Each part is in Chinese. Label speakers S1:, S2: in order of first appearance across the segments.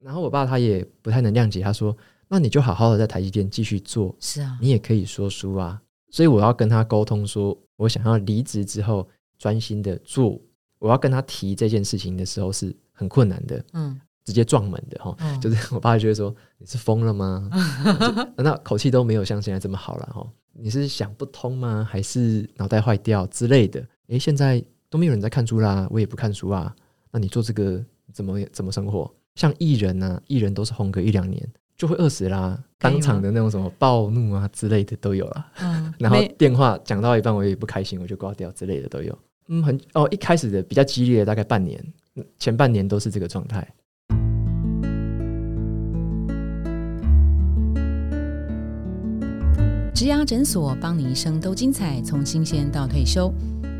S1: 然后我爸他也不太能谅解，他说：“那你就好好的在台积电继续做，
S2: 是啊，
S1: 你也可以说书啊。”所以我要跟他沟通，说我想要离职之后专心的做。我要跟他提这件事情的时候是很困难的，嗯，直接撞门的哈，就是我爸就会说：“你是疯了吗？那口气都没有像现在这么好了哈。你是想不通吗？还是脑袋坏掉之类的？诶，现在都没有人在看书啦，我也不看书啊。那你做这个怎么怎么生活？像艺人呢，艺人都是红个一两年。”就会饿死啦！当场的那种什么暴怒啊之类的都有啦。嗯，然后电话讲到一半，我也不开心，我就挂掉之类的都有。嗯，很哦，一开始的比较激烈，大概半年，前半年都是这个状态。
S2: 植牙诊所，帮你一生都精彩，从新鲜到退休。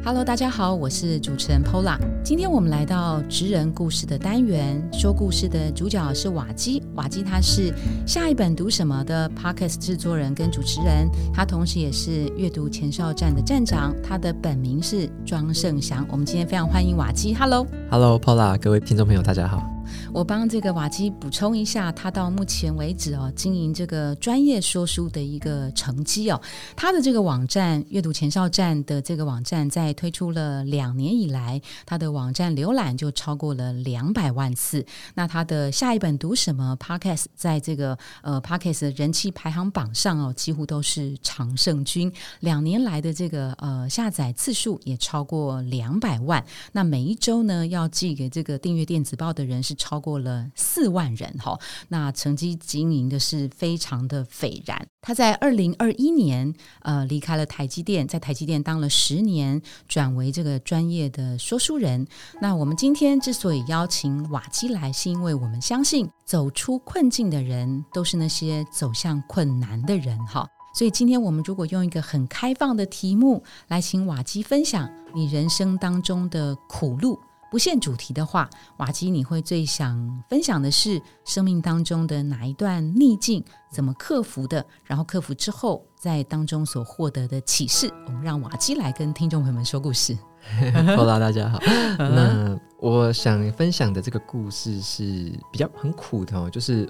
S2: Hello，大家好，我是主持人 Pola。今天我们来到职人故事的单元，说故事的主角是瓦基。瓦基他是下一本读什么的 Podcast 制作人跟主持人，他同时也是阅读前哨站的站长。他的本名是庄胜祥。我们今天非常欢迎瓦基。
S1: Hello，Hello，Pola，各位听众朋友，大家好。
S2: 我帮这个瓦基补充一下，他到目前为止哦，经营这个专业说书的一个成绩哦。他的这个网站阅读前哨站的这个网站，在推出了两年以来，他的网站浏览就超过了两百万次。那他的下一本读什么 Podcast，在这个呃 Podcast 人气排行榜上哦，几乎都是常胜军。两年来的这个呃下载次数也超过两百万。那每一周呢，要寄给这个订阅电子报的人是。超过了四万人哈，那成绩经营的是非常的斐然。他在二零二一年呃离开了台积电，在台积电当了十年，转为这个专业的说书人。那我们今天之所以邀请瓦基来，是因为我们相信走出困境的人都是那些走向困难的人哈。所以今天我们如果用一个很开放的题目来请瓦基分享你人生当中的苦路。不限主题的话，瓦基，你会最想分享的是生命当中的哪一段逆境，怎么克服的？然后克服之后，在当中所获得的启示，我们让瓦基来跟听众朋友们说故事。
S1: 好啦，大家好。那我想分享的这个故事是比较很苦的哦，就是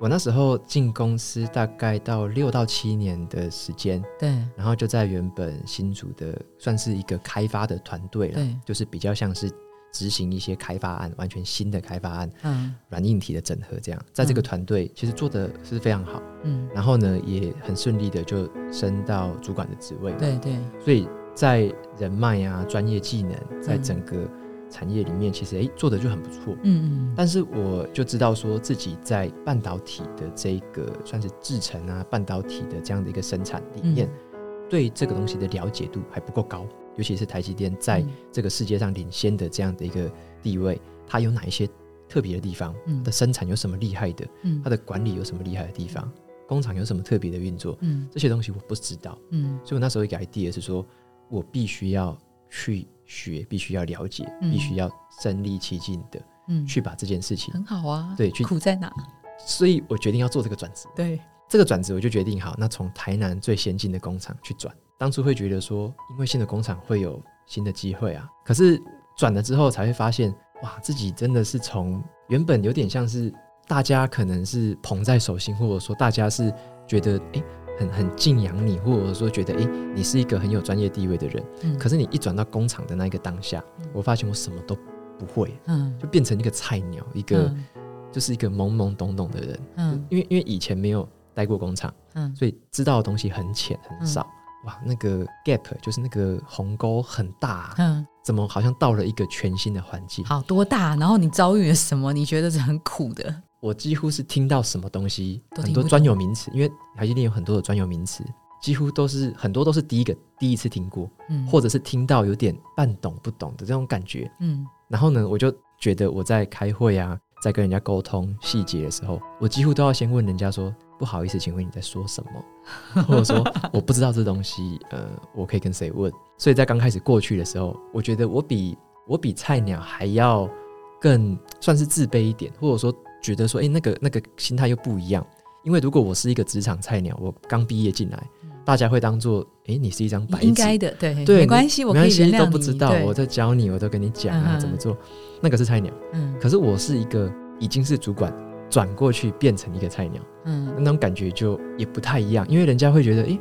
S1: 我那时候进公司大概到六到七年的时间，
S2: 对，
S1: 然后就在原本新组的算是一个开发的团队了，就是比较像是。执行一些开发案，完全新的开发案，嗯，软硬体的整合，这样，在这个团队其实做的是非常好，嗯，然后呢，也很顺利的就升到主管的职位，
S2: 对对，
S1: 所以在人脉啊、专业技能，在整个产业里面，其实哎做的就很不错，嗯嗯，但是我就知道说自己在半导体的这个算是制程啊，半导体的这样的一个生产里面，对这个东西的了解度还不够高。尤其是台积电在这个世界上领先的这样的一个地位，它有哪一些特别的地方？它的生产有什么厉害的？它的管理有什么厉害的地方？工厂有什么特别的运作？嗯，这些东西我不知道。嗯，所以我那时候一个 idea 是说，我必须要去学，必须要了解，必须要身临其境的，嗯，去把这件事情
S2: 很好啊。
S1: 对，去
S2: 苦在哪？
S1: 所以我决定要做这个转职。
S2: 对，
S1: 这个转职我就决定好，那从台南最先进的工厂去转。当初会觉得说，因为新的工厂会有新的机会啊，可是转了之后才会发现，哇，自己真的是从原本有点像是大家可能是捧在手心，或者说大家是觉得哎很很敬仰你，或者说觉得哎你是一个很有专业地位的人，嗯，可是你一转到工厂的那一个当下，我发现我什么都不会，嗯，就变成一个菜鸟，一个就是一个懵懵懂懂的人，嗯，因为因为以前没有待过工厂，嗯，所以知道的东西很浅很少。哇，那个 gap 就是那个鸿沟很大，嗯，怎么好像到了一个全新的环境？
S2: 好多大？然后你遭遇了什么？你觉得是很苦的？
S1: 我几乎是听到什么东西，很多专有名词，因为台积电有很多的专有名词，几乎都是很多都是第一个第一次听过，嗯，或者是听到有点半懂不懂的这种感觉，嗯，然后呢，我就觉得我在开会啊，在跟人家沟通细节的时候，我几乎都要先问人家说。不好意思，请问你在说什么？或者说我不知道这东西，呃，我可以跟谁问？所以在刚开始过去的时候，我觉得我比我比菜鸟还要更算是自卑一点，或者说觉得说，哎，那个那个心态又不一样。因为如果我是一个职场菜鸟，我刚毕业进来，大家会当做，哎，你是一张白纸，
S2: 应该的，对对，没关系，我可以原
S1: 谅都不知道，我在教你，我都跟你讲啊，怎么做。那个是菜鸟，嗯，可是我是一个已经是主管。转过去变成一个菜鸟，
S2: 嗯。
S1: 那种感觉就也不太一样，因为人家会觉得，诶，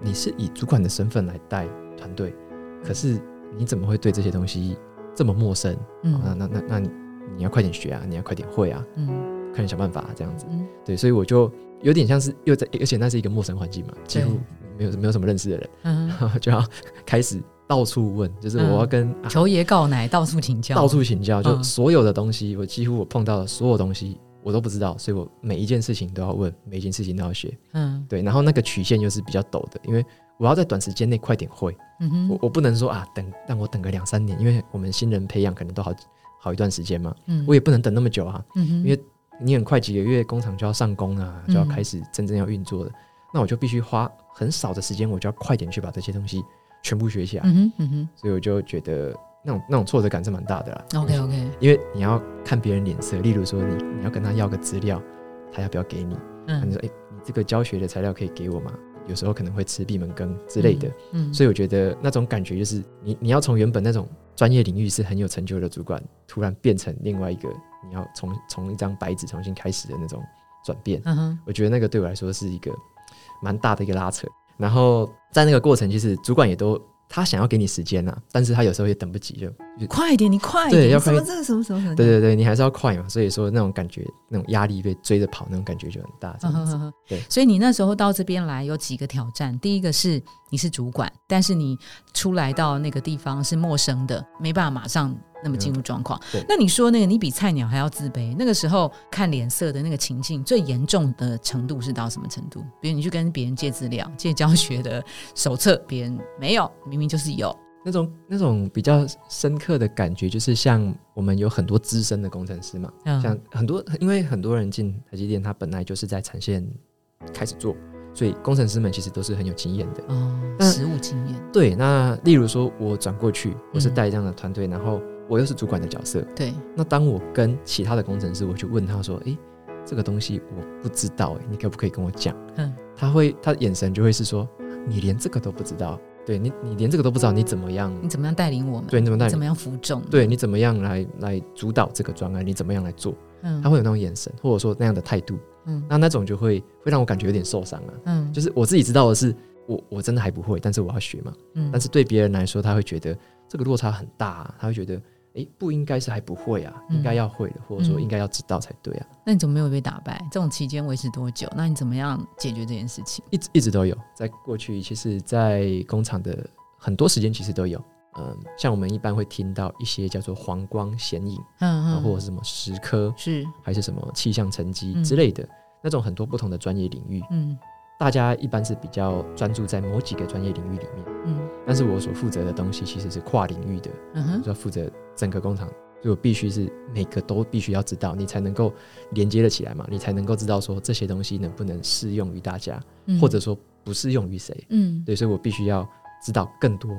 S1: 你是以主管的身份来带团队，可是你怎么会对这些东西这么陌生？哦那
S2: 嗯
S1: 那那那你你要快点学啊，你要快点会啊，
S2: 嗯。
S1: 快点想办法、啊、这样子。
S2: 嗯。
S1: 对，所以我就有点像是又在，而且那是一个陌生环境嘛，几乎没有没有什么认识的人，
S2: 嗯，
S1: 就要开始到处问，就是我要跟、啊
S2: 求爷告奶，到处请教，
S1: 到处请教，就
S2: 嗯。
S1: 所有的东西，我几乎我碰到的所有东西我都不知道，所以我每一件事情都要问，每一件事情都要学。
S2: 嗯。
S1: 对，然后那个曲线又是比较陡的，因为我要在短时间内快点会，
S2: 嗯哼，
S1: 我我不能说啊等让我等个两三年，因为我们新人培养可能都好好一段时间嘛，
S2: 嗯。
S1: 我也不能等那么久啊，
S2: 嗯哼，
S1: 因为你很快几个月工厂就要上工啊，
S2: 嗯
S1: 就要开始真正要运作了，那我就必须花很少的时间，我就要快点去把这些东西全部学起来，
S2: 嗯哼嗯哼。
S1: 所以我就觉得那种那种挫折感是蛮大的啦。
S2: ，OK OK，
S1: 因为你要看别人脸色，例如说你你要跟他要个资料，他要不要给你？嗯你
S2: 嗯
S1: 说，哎、你这个教学的材料可以给我吗？有时候可能会吃闭门羹之类的，，
S2: 嗯，
S1: 所以我觉得那种感觉就是你你要从原本那种专业领域是很有成就的主管，突然变成另外一个你要从从一张白纸重新开始的那种转变，
S2: 嗯哼，
S1: 我觉得那个对我来说是一个蛮大的一个拉扯。然后在那个过程，其实主管也都他想要给你时间呐、但是他有时候也等不及，就
S2: 快一点，你快一点，
S1: 对要快
S2: 什么这个什么什么什么，
S1: 对对对，你还是要快嘛。所以说那种感觉，那种压力被追着跑，那种感觉就很大。这样子，对
S2: 所以你那时候到这边来有几个挑战，第一个是你是主管，但是你出来到那个地方是陌生的，没办法马上那么进入状况。
S1: 对
S2: 那你说那个你比菜鸟还要自卑，那个时候看脸色的那个情境最严重的程度是到什么程度？比如你去跟别人借资料、借教学的手册，别人没有，明明就是有。
S1: 那种那种比较深刻的感觉，就是像我们有很多资深的工程师嘛，
S2: 嗯
S1: 像很多因为很多人进台积电，他本来就是在产线开始做，所以工程师们其实都是很有经验的。
S2: 哦，实务经验，
S1: 对，那例如说我转过去，我是
S2: 嗯
S1: 带这样的团队，然后我又是主管的角色，
S2: 对，
S1: 那当我跟其他的工程师，我去问他说：“诶，这个东西我不知道，诶，你可不可以跟我讲？”
S2: 嗯
S1: 他会，他的眼神就会是说：“你连这个都不知道，对你，你连这个都不知道，你怎么样？
S2: 你怎么样带领我们？
S1: 对，你怎么带领
S2: 怎么样服众？，
S1: 对你怎么样来来主导这个专案？你怎么样来做？
S2: 嗯
S1: 他会有那种眼神，或者说那样的态度，
S2: 嗯
S1: 那那种就会会让我感觉有点受伤啊。
S2: 嗯
S1: 就是我自己知道的是，我我真的还不会，但是我要学嘛。
S2: 嗯
S1: 但是对别人来说，他会觉得这个落差很大、啊，他会觉得，诶，不应该是还不会啊，
S2: 嗯
S1: 应该要会的，或者说
S2: 嗯
S1: 应该要知道才对啊。
S2: 那你怎么没有被打败？这种期间维持多久？那你怎么样解决这件事情？
S1: 一直一直都有，在过去，其实，在工厂的很多时间其实都有。嗯，像我们一般会听到一些叫做黄光显影，
S2: 嗯
S1: 啊，或者是什么石刻，
S2: 是
S1: 还是什么气象成绩
S2: 嗯
S1: 之类的、那种很多不同的专业领域，
S2: 嗯
S1: 大家一般是比较专注在某几个专业领域里面。
S2: 嗯
S1: 但是我所负责的东西其实是跨领域的，
S2: 嗯哼
S1: 就要负责整个工厂，所以我必须是每个都必须要知道，你才能够连接的起来嘛，你才能够知道说这些东西能不能适用于大家，
S2: 嗯
S1: 或者说不适用于谁。
S2: 嗯，
S1: 对，所以我必须要知道更多。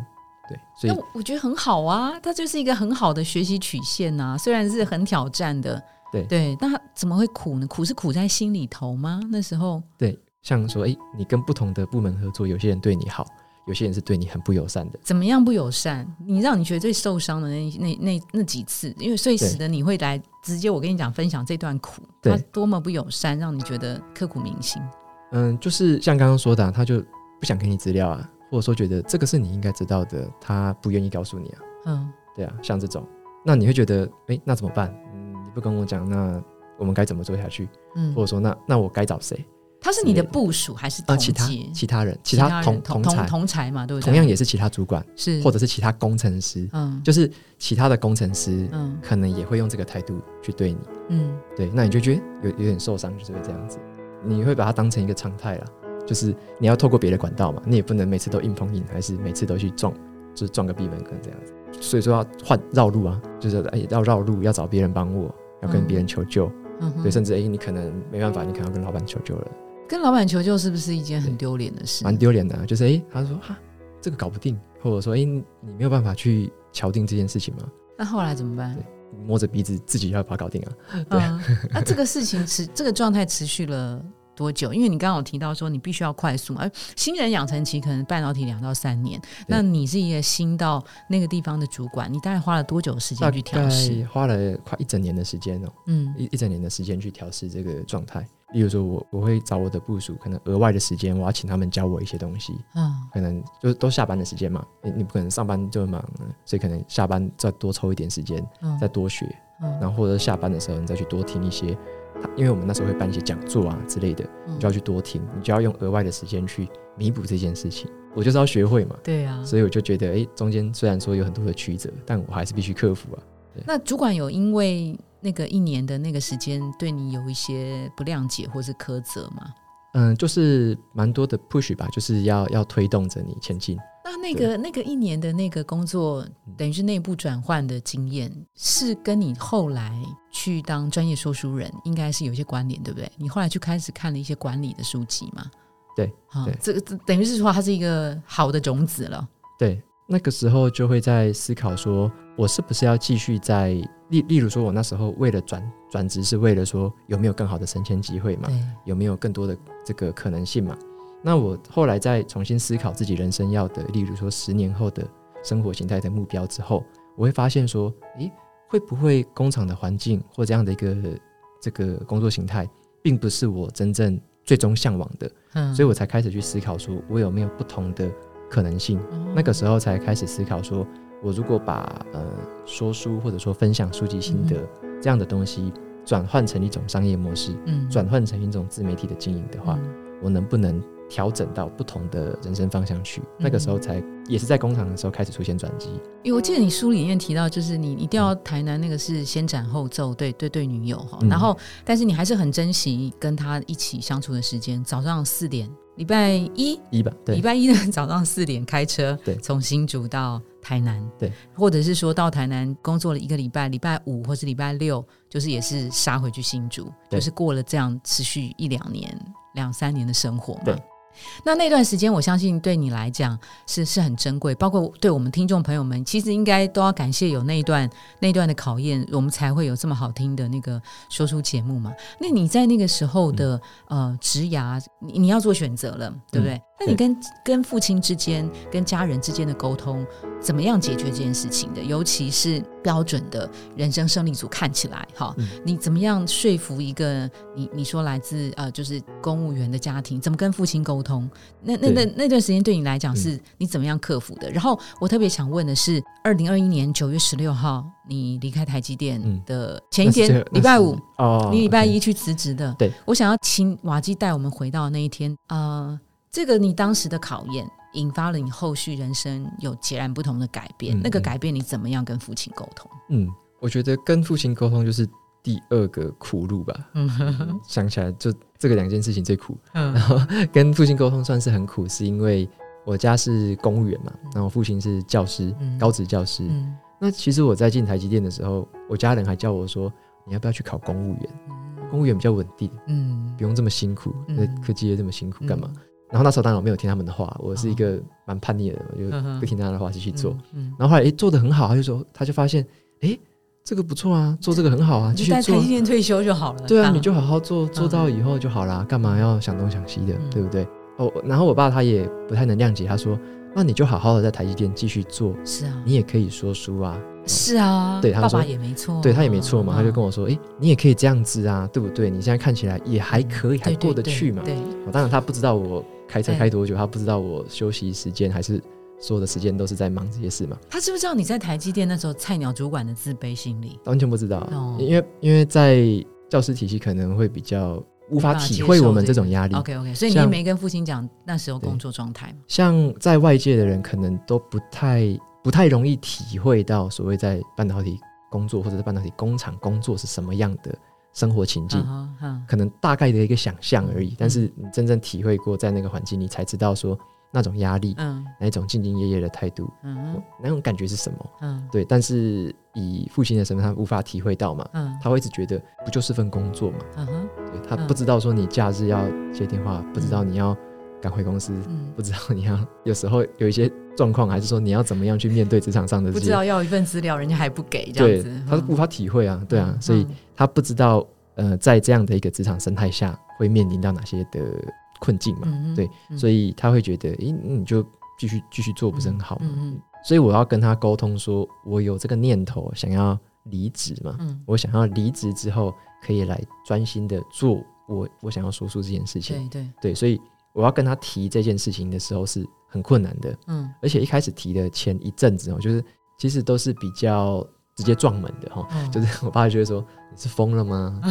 S1: 对，所以
S2: 我我觉得很好啊，它就是一个很好的学习曲线呐、虽然是很挑战的，
S1: 对
S2: 对，那它怎么会苦呢？苦是苦在心里头吗？那时候，
S1: 对，像说，诶，你跟不同的部门合作，有些人对你好，有些人是对你很不友善的。
S2: 怎么样不友善？你让你觉得最受伤的那那那那几次，因为所以
S1: 对
S2: 使得你会来直接我跟你讲分享这段苦，
S1: 对
S2: 它多么不友善，让你觉得刻骨铭心。
S1: 嗯，就是像刚刚说的啊、他就不想给你资料啊，或者说觉得这个是你应该知道的，他不愿意告诉你啊。
S2: 嗯
S1: 对啊，像这种，那你会觉得，诶，那怎么办？嗯，你不跟我讲，那我们该怎么做下去？
S2: 嗯
S1: 或，者说，那那我该找谁？
S2: 他是你的部署还是
S1: 其他？其他人，其
S2: 他
S1: 他同
S2: 同同
S1: 才，
S2: 同才嘛，对不对？
S1: 同样也是其他主管，
S2: 是。
S1: 或者是其他工程师，
S2: 嗯。
S1: 就是其他的工程师，
S2: 嗯。
S1: 可能也会用这个态度去对你。
S2: 嗯。
S1: 对，那你就觉得有有点受伤，就是会这样子，你会把它当成一个常态了，就是你要透过别的管道嘛，你也不能每次都硬碰硬，还是每次都去撞，就是撞个闭门羹这样子。所以说要换绕路啊，就是哎、要绕路，要找别人帮我，要跟别人求救，
S2: 嗯，
S1: 对，甚至哎、你可能没办法，你可能要跟老板求救了，
S2: 跟老板求救是不是一件很丢脸的事？
S1: 蛮丢脸的啊、就是哎、他说哈这个搞不定，或者说哎、你你没有办法去敲定这件事情吗？
S2: 那后来怎么办？
S1: 摸着鼻子自己要把它搞定啊。对
S2: 嗯，那这个事情持这个状态持续了多久？因为你刚刚有提到说你必须要快速嘛，而新人养成期可能半导体两到三年，那你是一个新到那个地方的主管，你大概花了多久时间去调试？
S1: 花了快一整年的时间哦，嗯，一一整年的时间去调试这个状态。例如说，我我会找我的部署，可能额外的时间，我要请他们教我一些东西。嗯，可能就是都下班的时间嘛，你你不可能上班就忙，所以可能下班再多抽一点时间，再多学。嗯然后或者下班的时候，你再去多听一些，因为我们那时候会办一些讲座啊之类的，你就要去多听，你就要用额外的时间去弥补这件事情。我就是要学会嘛。
S2: 对啊。
S1: 所以我就觉得，哎，中间虽然说有很多的曲折，但我还是必须克服啊。
S2: 那主管有因为？那个一年的那个时间，对你有一些不谅解或是苛责吗？
S1: 嗯，就是蛮多的 push 吧，就是要要推动着你前进。
S2: 那那个那个一年的那个工作，等于是内部转换的经验，是跟你后来去当专业说书人，应该是有一些关联，对不对？你后来就开始看了一些管理的书籍嘛？
S1: 对，
S2: 好，这个等于是说它是一个好的种子了。
S1: 对，那个时候就会在思考说，我是不是要继续在。例例如说，我那时候为了转转职，是为了说有没有更好的升迁机会嘛？有没有更多的这个可能性嘛？那我后来再重新思考自己人生要的，例如说十年后的生活形态的目标之后，我会发现说，诶，会不会工厂的环境或这样的一个这个工作形态，并不是我真正最终向往的？嗯，所以我才开始去思考说，我有没有不同的可能性？那个时候才开始思考说。我如果把呃说书或者说分享书籍心得这样的东西转换成一种商业模式，嗯，转换成一种自媒体的经营的话，我能不能调整到不同的人生方向去？那个时候才也是在工厂的时候开始出现转机。
S2: 因为我记得你书里面提到，就是你一定要台南那个是先斩后奏，对对对，女友哈，然后但是你还是很珍惜跟他一起相处的时间，早上四点。礼拜一，
S1: 一吧，对，
S2: 礼拜一的早上四点开车，
S1: 对，
S2: 从新竹到台南，
S1: 对，
S2: 或者是说到台南工作了一个礼拜，礼拜五或是礼拜六，就是也是杀回去新竹，就是过了这样持续一两年、两三年的生活嘛。那那段时间，我相信对你来讲是是很珍贵，包括对我们听众朋友们，其实应该都要感谢有那一段那一段的考验，我们才会有这么好听的那个说书节目嘛。那你在那个时候的呃职涯，你你要做选择了，对不对？那你跟跟父亲之间、跟家人之间的沟通，怎么样解决这件事情的？尤其是标准的人生胜利组看起来，哈，你怎么样说服一个你你说来自呃就是公务员的家庭，怎么跟父亲沟通？那那那那段时间对你来讲是你怎么样克服的？然后我特别想问的是，二零二一年九月十六号你离开台积电的前一天，礼拜五，哦，你礼拜一去辞职的。
S1: 对，
S2: 我想要请瓦基带我们回到那一天，呃。这个你当时的考验，引发了你后续人生有截然不同的改变。那个改变，你怎么样跟父亲沟通？
S1: 嗯，我觉得跟父亲沟通就是第二个苦路吧。嗯，想起来就这个两件事情最苦。嗯，然后跟父亲沟通算是很苦，是因为我家是公务员嘛，然后父亲是教师，高职教师。嗯，那其实我在进台积电的时候，我家人还叫我说，你要不要去考公务员？公务员比较稳定，嗯，不用这么辛苦，那科技业这么辛苦干嘛？然后那时候当然我没有听他们的话，我是一个蛮叛逆的人，我就不听他的话继续做。然后后来诶做的很好，他就说他就发现诶这个不错啊，做这个很好啊，继续做。
S2: 在台积电退休就好了。
S1: 对啊，你就好好做，做到以后就好啦，干嘛要想东想西的，对不对？哦，然后我爸他也不太能谅解，他说那你就好好的在台积电继续做，
S2: 是啊，
S1: 你也可以说书啊。
S2: 是啊，
S1: 对，
S2: 爸爸也没错，
S1: 对他也没错嘛。他就跟我说：“哎，你也可以这样子啊，对不对？你现在看起来也还可以，还过得去嘛。”
S2: 对，
S1: 当然他不知道我开车开多久，他不知道我休息时间还是所有的时间都是在忙这些事嘛。
S2: 他知不知道你在台积电那时候菜鸟主管的自卑心理？
S1: 完全不知道，因为因为在教师体系可能会比较无法体会我们这种压力。
S2: OK OK，所以你也没跟父亲讲那时候工作状态吗
S1: 像在外界的人可能都不太。不太容易体会到所谓在半导体工作或者在半导体工厂工作是什么样的生活情境，可能大概的一个想象而已。但是你真正体会过在那个环境，你才知道说那种压力，嗯，那种兢兢业业的态度，嗯，那种感觉是什么，嗯，对。但是以父亲的身份，他无法体会到嘛，嗯，他会一直觉得不就是份工作嘛，嗯哼，对他不知道说你假日要接电话，不知道你要。赶回公司，不知道你要有时候有一些状况，还是说你要怎么样去面对职场上的？
S2: 不知道要一份资料，人家还不给这样子，
S1: 他是无法体会啊，对啊，所以他不知道，呃，在这样的一个职场生态下，会面临到哪些的困境嘛？
S2: 嗯
S1: 对，所
S2: 以
S1: 以他会觉得，诶，你就继续继续做，不是很好吗？
S2: 嗯
S1: 所以我要跟他沟通说，我有这个念头想要离职嘛，
S2: 嗯
S1: 我想要离职之后可以来专心的做我我想要说出这件事情。
S2: 对对，
S1: 对，所以我要跟他提这件事情的时候是很困难的，
S2: 嗯
S1: 而且一开始提的前一阵子哦，就是其实都是比较直接撞门的哈、
S2: 哦
S1: 就是我爸就会说你是疯了吗？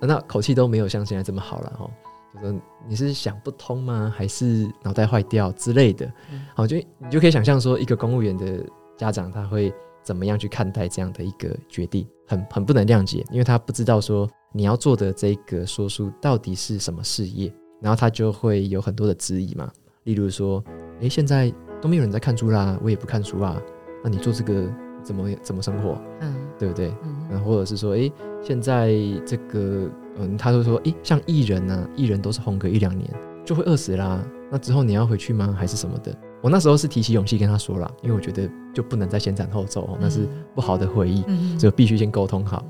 S1: 就 那口气都没有像现在这么好了哈、就说你是想不通吗？还是脑袋坏掉之类的
S2: 嗯？
S1: 好，就你就可以想象说，一个公务员的家长他会怎么样去看待这样的一个决定，很很不能谅解，因为他不知道说你要做的这个说书到底是什么事业，然后他就会有很多的质疑嘛，例如说，诶，现在都没有人在看书啦，我也不看书啊，那你做这个怎么怎么生活，
S2: 嗯
S1: 对不对？
S2: 嗯
S1: 然后或者是说，诶，现在这个，嗯，他就说，诶，像艺人啊，艺人都是红个一两年就会饿死啦，那之后你要回去吗？还是什么的？我那时候是提起勇气跟他说了，因为我觉得就不能再先斩后奏哦，那是不好的回忆，
S2: 嗯
S1: 所以我必须先沟通好，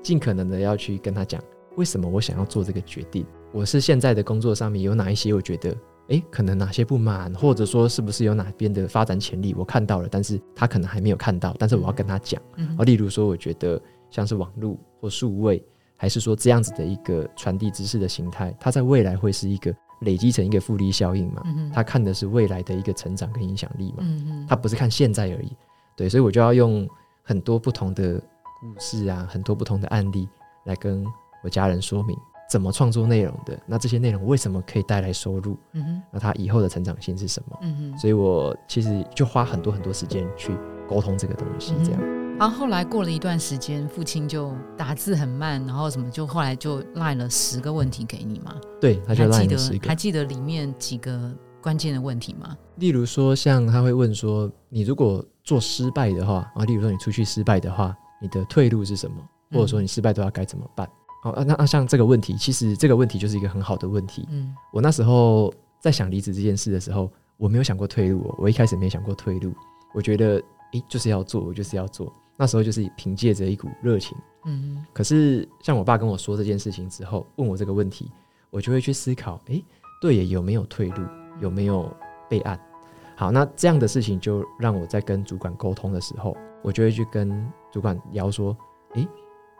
S1: 尽可能的要去跟他讲，为什么我想要做这个决定。我是现在的工作上面有哪一些我觉得，诶，可能哪些不满，或者说是不是有哪边的发展潜力我看到了，但是他可能还没有看到，但是我要跟他讲。
S2: 嗯
S1: 啊，例如说，我觉得像是网络或数位，还是说这样子的一个传递知识的形态，它在未来会是一个累积成一个复利效应嘛？
S2: 嗯
S1: 他看的是未来的一个成长跟影响力嘛？
S2: 嗯嗯
S1: 他不是看现在而已。对，所以我就要用很多不同的故事啊，很多不同的案例来跟我家人说明怎么创作内容的。那这些内容为什么可以带来收入？
S2: 嗯哼
S1: 那他以后的成长性是什么？
S2: 嗯哼。
S1: 所以我其实就花很多很多时间去沟通这个东西，这样。
S2: 然后后来过了一段时间，父亲就打字很慢，然后什么就后来就赖了十个问题给你嘛，
S1: 对，他就赖了十个
S2: 还。记得里面几个关键的问题吗？
S1: 例如说，像他会问说，你如果做失败的话，啊，例如说你出去失败的话，你的退路是什么？或者说你失败的话该怎么办？哦，啊那那像这个问题，其实这个问题就是一个很好的问题。
S2: 嗯
S1: 我那时候在想离职这件事的时候，我没有想过退路哦，我一开始没想过退路，我觉得诶就是要做，我就是要做。那时候就是凭借着一股热情。
S2: 嗯
S1: 可是像我爸跟我说这件事情之后，问我这个问题，我就会去思考，诶，对耶，有没有退路，有没有备案？好，那这样的事情就让我在跟主管沟通的时候，我就会去跟主管聊说，诶，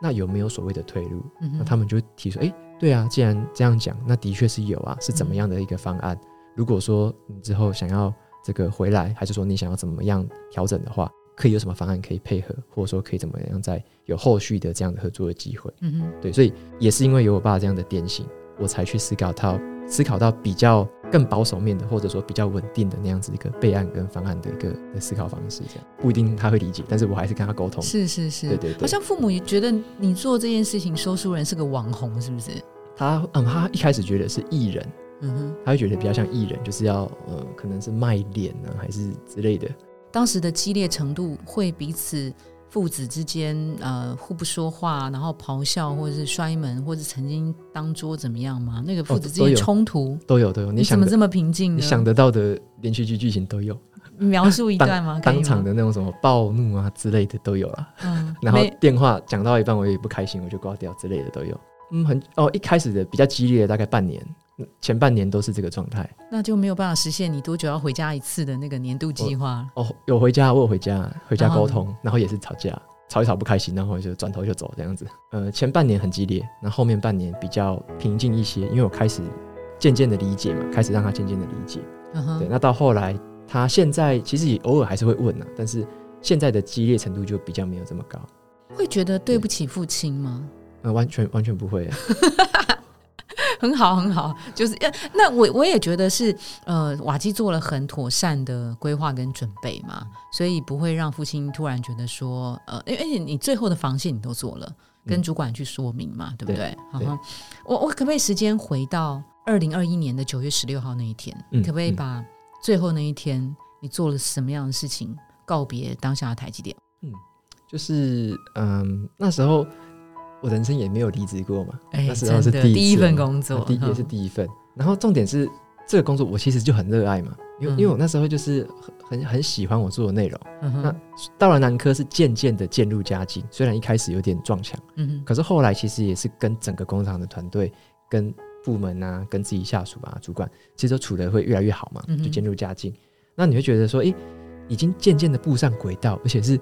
S1: 那有没有所谓的退路？
S2: 嗯
S1: 那他们就提出，诶，对啊，既然这样讲，那的确是有啊，是怎么样的一个方案？如果说你之后想要这个回来，还是说你想要怎么样调整的话，可以有什么方案可以配合，或者说可以怎么样再有后续的这样的合作的机会？
S2: 嗯哼
S1: 对，所以也是因为有我爸这样的典型，我才去思考到思考到比较更保守面的，或者说比较稳定的那样子一个备案跟方案的一个的思考方式。这样不一定他会理解，但是我还是跟他沟通。
S2: 是是是，
S1: 对对对
S2: 好像父母也觉得你做这件事情，说书人是个网红，是不是？
S1: 他嗯，他一开始觉得是艺人，
S2: 嗯哼，
S1: 他会觉得比较像艺人，就是要呃，可能是卖脸啊，还是之类的。
S2: 当时的激烈程度会彼此父子之间呃互不说话，然后咆哮，或者是摔门，或者曾经当桌怎么样吗？那个父子之间冲突，
S1: 都有都有，你想
S2: 这么平静呢？
S1: 你想得到的连续剧剧情都有，
S2: 描述一段吗？
S1: 当场，的那种什么暴怒啊之类的都有啦。
S2: 嗯，
S1: 然后
S2: 没
S1: 电话讲到一半，我也不开心，我就挂掉之类的都有。嗯，很哦，一开始的比较激烈，大概半年，嗯前半年都是这个状态。
S2: 那就没有办法实现你多久要回家一次的那个年度计划。
S1: 哦，有回家，我有回家，回家沟通，然后也是吵架，吵一吵不开心，然后就转头就走这样子。呃，前半年很激烈，那后面半年比较平静一些，因为我开始渐渐的理解嘛，开始让他渐渐的理解。对，那到后来，他现在其实也偶尔还是会问啊，但是现在的激烈程度就比较没有这么高。
S2: 会觉得对不起父亲吗？
S1: 呃，完全完全不会，
S2: 很好，很好，就是呃那我我也觉得是呃，瓦基做了很妥善的规划跟准备嘛，所以不会让父亲突然觉得说呃，因为而且你最后的防线你都做了，跟
S1: 嗯
S2: 主管去说明嘛，对不对？
S1: 对
S2: 好，我我可不可以时间回到二零二一年的九月十六号那一天？
S1: 嗯
S2: 可不可以
S1: 嗯
S2: 把最后那一天你做了什么样的事情告别当下的台积电？
S1: 嗯就是嗯，那时候我人生也没有离职过嘛，
S2: 哎
S1: 那时候是第
S2: 一份工作
S1: 也是
S2: 嗯
S1: 第一份。然后重点是这个工作我其实就很热爱嘛，因为、
S2: 嗯
S1: 因为我那时候就是很很很喜欢我做的内容。
S2: 嗯
S1: 那到了南科是渐渐的渐入佳境，虽然一开始有点撞墙，
S2: 嗯
S1: 可是后来其实也是跟整个工厂的团队、跟部门啊、跟自己下属啊、主管，其实都处的会越来越好嘛就渐入佳境。那你会觉得说，诶，已经渐渐的步上轨道，而且是，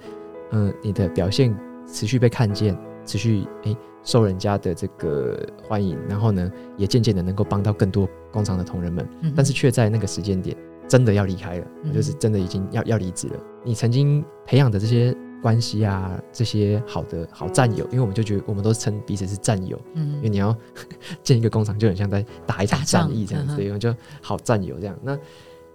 S1: 嗯、你的表现持续被看见，持续诶受人家的这个欢迎，然后呢，也渐渐的能够帮到更多工厂的同仁们。
S2: 嗯
S1: 但是却在那个时间点真的要离开了，
S2: 嗯
S1: 就是真的已经要要离职了。你曾经培养的这些关系啊，这些好的好战友，因为我们就觉得我们都称彼此是战友，嗯因为
S2: 嗯
S1: 你要 建一个工厂，就很像在打一场战役这样所以我们就好战友这样。那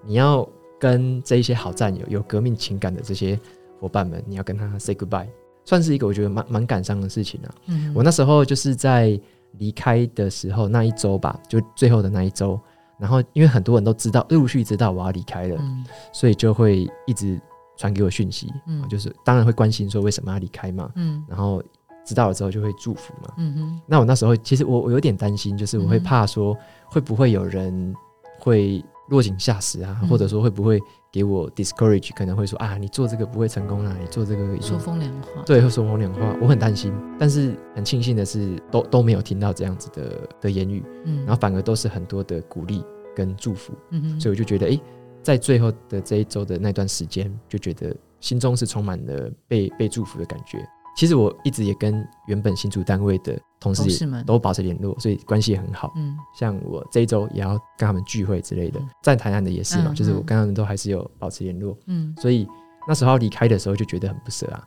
S1: 你要跟这一些好战友、有革命情感的这些伙伴们，你要跟他 say goodbye，算是一个我觉得蛮蛮感伤的事情啊。
S2: 嗯。
S1: 我那时候就是在离开的时候那一周吧，就最后的那一周，然后因为很多人都知道，陆续知道我要离开了，
S2: 嗯。
S1: 所以就会一直传给我讯息，
S2: 嗯。
S1: 就是当然会关心说为什么要离开嘛，
S2: 嗯。
S1: 然后知道了之后就会祝福嘛。
S2: 嗯哼。
S1: 那我那时候其实我我有点担心，就是我会
S2: 嗯
S1: 怕说会不会有人会落井下石啊，
S2: 嗯。
S1: 或者说会不会给我 discourage，可能会说啊你做这个不会成功啊，你做这个
S2: 说风凉话，
S1: 对，会说风凉话，我很担心。但是很庆幸的是，都都没有听到这样子的的言语，
S2: 嗯，
S1: 然后反而都是很多的鼓励跟祝福，
S2: 嗯哼。
S1: 所以我就觉得，诶，在最后的这一周的那段时间，就觉得心中是充满了被被祝福的感觉。其实我一直也跟原本新竹单位的同事
S2: 们。
S1: 都保持联络，所以关系也很好。
S2: 嗯。
S1: 像我这一周也要跟他们聚会之类的
S2: 嗯，
S1: 在台南的也是嘛，
S2: 嗯
S1: 就是我
S2: 嗯。
S1: 跟他们都还是有保持联络。
S2: 嗯。
S1: 所以那时候离开的时候就觉得很不舍啊，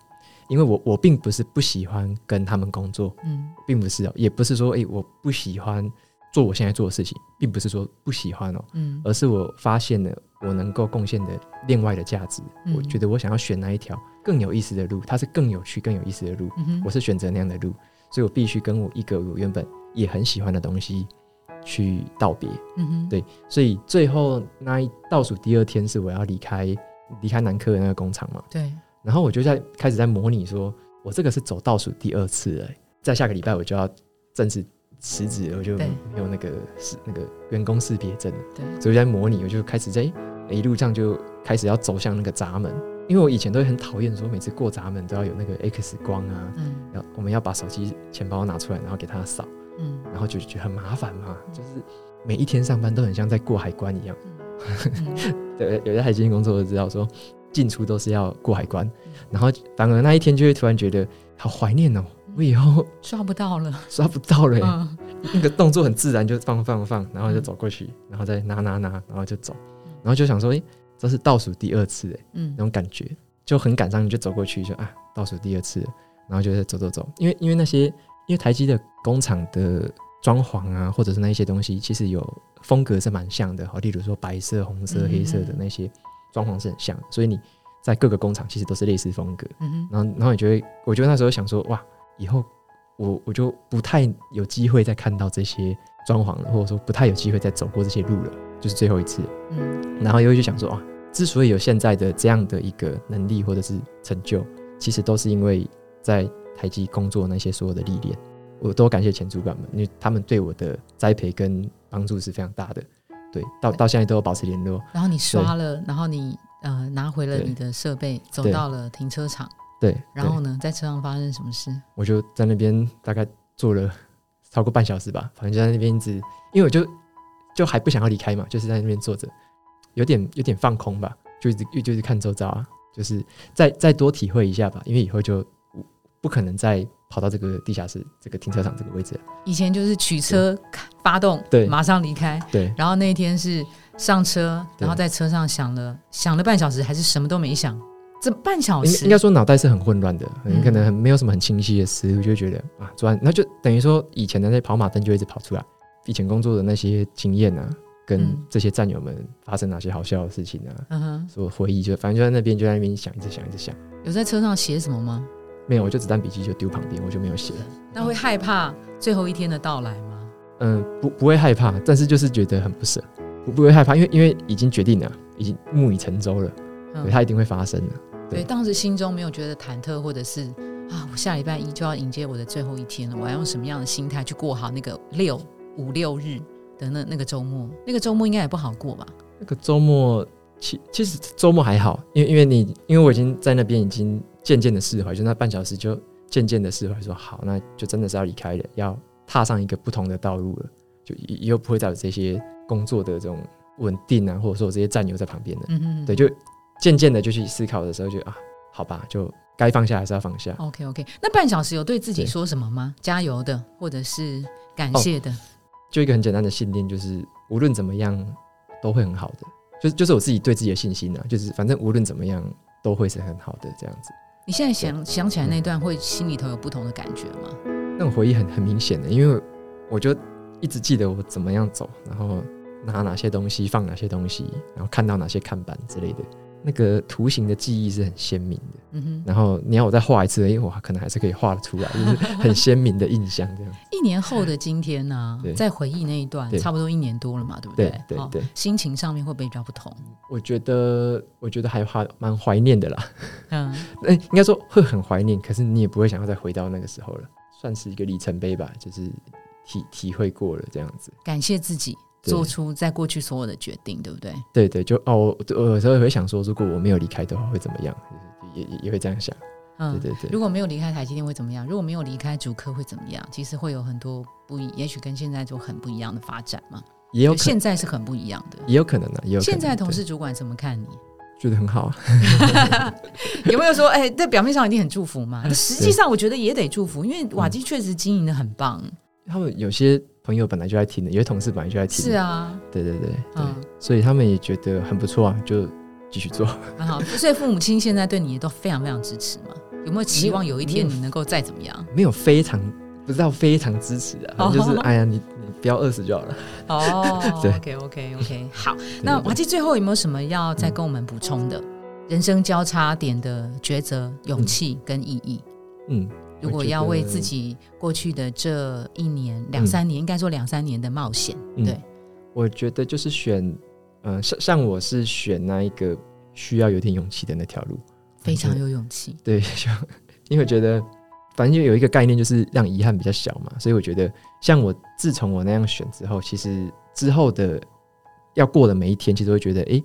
S1: 因为我我并不是不喜欢跟他们工作，
S2: 嗯。
S1: 并不是哦，也不是说诶我不喜欢做我现在做的事情，并不是说不喜欢哦，
S2: 嗯。
S1: 而是我发现了我能够贡献的另外的价值，
S2: 嗯。
S1: 我觉得我想要选那一条更有意思的路，它是更有趣、更有意思的路，
S2: 嗯
S1: 我是选择那样的路，所以我必须跟我一个我原本也很喜欢的东西去道别。
S2: 嗯哼
S1: 对所以最后那一倒数第二天是我要离开离开南科的那个工厂嘛，
S2: 对
S1: 然后我就在开始在模拟说，我这个是走倒数第二次了欸，在下个礼拜我就要正式辞职，我就有那个是那个员工识别证了，
S2: 对
S1: 所以我在模拟，我就开始在一路上就开始要走向那个闸门，因为我以前都会很讨厌说每次过闸门都要有那个 X 光啊，
S2: 嗯。
S1: 要我们要把手机钱包拿出来，然后给他扫，
S2: 嗯。
S1: 然后就觉得很麻烦嘛，就是每一天上班都很像在过海关一样。
S2: 嗯。
S1: 对，有在海基工作都知道说进出都是要过海关
S2: 嗯，
S1: 然后反而那一天就会突然觉得好怀念哦，我以后
S2: 刷不到了，
S1: 刷不到了，
S2: 嗯。
S1: 那个动作很自然，就放放放，然后就走过去，然后再拿拿拿，然后就走，然后就想说，诶，这是倒数第二次哎，
S2: 嗯。
S1: 那种感觉。就很感伤，你就走过去就啊，倒数第二次了，然后就在走走走，因为因为那些因为台积的工厂的装潢啊，或者是那一些东西，其实有风格是蛮像的，好，例如说白色、红色、
S2: 嗯
S1: 黑色的那些装潢是很像的，所以你在各个工厂其实都是类似风格，
S2: 嗯哼。
S1: 然后然后你就会，我就那时候想说，哇，以后我我就不太有机会再看到这些装潢了，或者说不太有机会再走过这些路了，就是最后一次。
S2: 嗯
S1: 然后又会去想说，啊，之所以有现在的这样的一个能力或者是成就，其实都是因为在台积工作那些所有的历练，我都感谢前主管们，因为他们对我的栽培跟帮助是非常大的。对，到到现在都有保持联络。
S2: 然后你刷了，然后你呃拿回了你的设备，走到了停车场，
S1: 对，对
S2: 然后呢，在车上发生什么事？
S1: 我就在那边大概坐了超过半小时吧，反正就在那边一直，因为我就就还不想要离开嘛，就是在那边坐着，有点有点放空吧，就一直就是看周遭啊，就是再再多体会一下吧，因为以后就不不可能再跑到这个地下室这个停车场这个位置了。
S2: 以前就是取车发动，
S1: 对
S2: 马上离开。
S1: 对
S2: 然后那一天是上车，然后在车上想了想了半小时，还是什么都没想。这半小时
S1: 应应该说脑袋是很混乱的，
S2: 嗯
S1: 可能很没有什么很清晰的思路，就会觉得啊，昨晚那就等于说以前的那些跑马灯就一直跑出来，以前工作的那些经验啊，跟
S2: 嗯
S1: 这些战友们发生哪些好笑的事情啊，
S2: 嗯哼，
S1: 所回忆就反正就在那边就在那边想，一直想，一直想。
S2: 有在车上写什么吗？
S1: 没有，我就子弹笔记就丢旁边，我就没有写。
S2: 那会害怕最后一天的到来吗？
S1: 嗯，不不会害怕，但是就是觉得很不舍。不不会害怕，因为因为已经决定了，已经木已成舟了，它一定会发生的。
S2: 对，当时心中没有觉得忐忑，或者是啊，我下礼拜一就要迎接我的最后一天了，我要用什么样的心态去过好那个六五六日？的那那个周末，那个周末应该也不好过吧？
S1: 那个周末，其其实周末还好，因为因为你因为我已经在那边已经渐渐的释怀，就那半小时就渐渐的释怀，说好，那就真的是要离开了，要踏上一个不同的道路了，就以后不会再有这些工作的这种稳定啊，或者说这些战友在旁边的，
S2: 嗯嗯，
S1: 对，就渐渐的就去思考的时候，就啊，好吧，就该放下还是要放下。
S2: OK OK，那半小时有对自己说什么吗？加油的，或者是感谢的？
S1: 就一个很简单的信念，就是无论怎么样都会很好的，就是就是我自己对自己的信心啊，就是反正无论怎么样都会是很好的这样子。
S2: 你现在想想起来那段，会心里头有不同的感觉吗？
S1: 那种回忆很很明显的，因为我就一直记得我怎么样走，然后拿哪些东西，放哪些东西，然后看到哪些看板之类的，那个图形的记忆是很鲜明的。
S2: 嗯哼，
S1: 然后你要我再画一次，诶，我可能还是可以画得出来，就是 很鲜明的印象这样。
S2: 一年后的今天呢、
S1: 对
S2: 在回忆那一段，差不多一年多了嘛，对不
S1: 对
S2: 对哦
S1: 对对，
S2: 心情上面会不会比较不同？
S1: 我觉得我觉得还怀蛮怀念的啦。
S2: 嗯，
S1: 哎、应该说会很怀念，可是你也不会想要再回到那个时候了，算是一个里程碑吧，就是体体会过了这样子。
S2: 感谢自己
S1: 对
S2: 做出在过去所有的决定，对不对？
S1: 对对，就哦，我我有时候也会想说，如果我没有离开的话会怎么样？也也也会这样想。
S2: 嗯，
S1: 对对对，
S2: 如果没有离开台积电会怎么样？如果没有离开主科会怎么样？其实会有很多不一，也许跟现在就很不一样的发展嘛。
S1: 也有可
S2: 现在是很不一样的。
S1: 也有可能啊，也有
S2: 现在同事主管怎么看你？
S1: 觉得很好啊。
S2: 有没有说，哎、在表面上一定很祝福嘛？实际上我觉得也得祝福，因为瓦基确实经营的很棒。
S1: 他们有些朋友本来就在听的，有些同事本来就在听。
S2: 是，啊，
S1: 对对对对，
S2: 嗯
S1: 所以他们也觉得很不错啊，就继续做。
S2: 很好。所以父母亲现在对你都非常非常支持嘛？有没有期望有一天你能够再怎么样？
S1: 没有非常不知道非常支持的、就是哎呀，你你不要饿死就好了。
S2: 哦
S1: 对
S2: ，OK OK OK，好。那
S1: 对
S2: 瓦基最后有没有什么要再跟我们补充的？人生交叉点的抉择、勇气跟意义。
S1: 嗯，
S2: 如果要为自己过去的这一年、两三年，应该说两三年的冒险，
S1: 嗯
S2: 对，
S1: 我觉得就是选，嗯、像像我是选那一个需要有点勇气的那条路，
S2: 非常有勇气。
S1: 对，就因为我觉得，反正有一个概念就是让遗憾比较小嘛，所以我觉得，像我自从我那样选之后，其实之后的要过的每一天，其实会觉得，诶，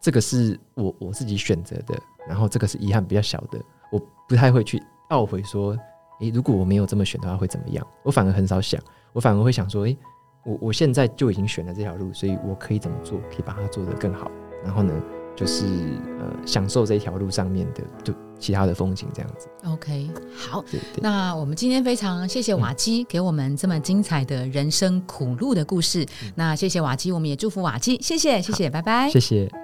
S1: 这个是我我自己选择的，然后这个是遗憾比较小的，我不太会去懊悔说，诶，如果我没有这么选的话会怎么样？我反而很少想，我反而会想说，诶，我我现在就已经选了这条路，所以我可以怎么做，可以把它做得更好，然后呢？就是呃，享受这条路上面的就其他的风景这样子。
S2: OK，好，
S1: 对对，
S2: 那我们今天非常谢谢瓦基给我们这么精彩的人生苦路的故事。那谢谢瓦基，我们也祝福瓦基，谢谢，谢谢，拜拜。
S1: 谢谢。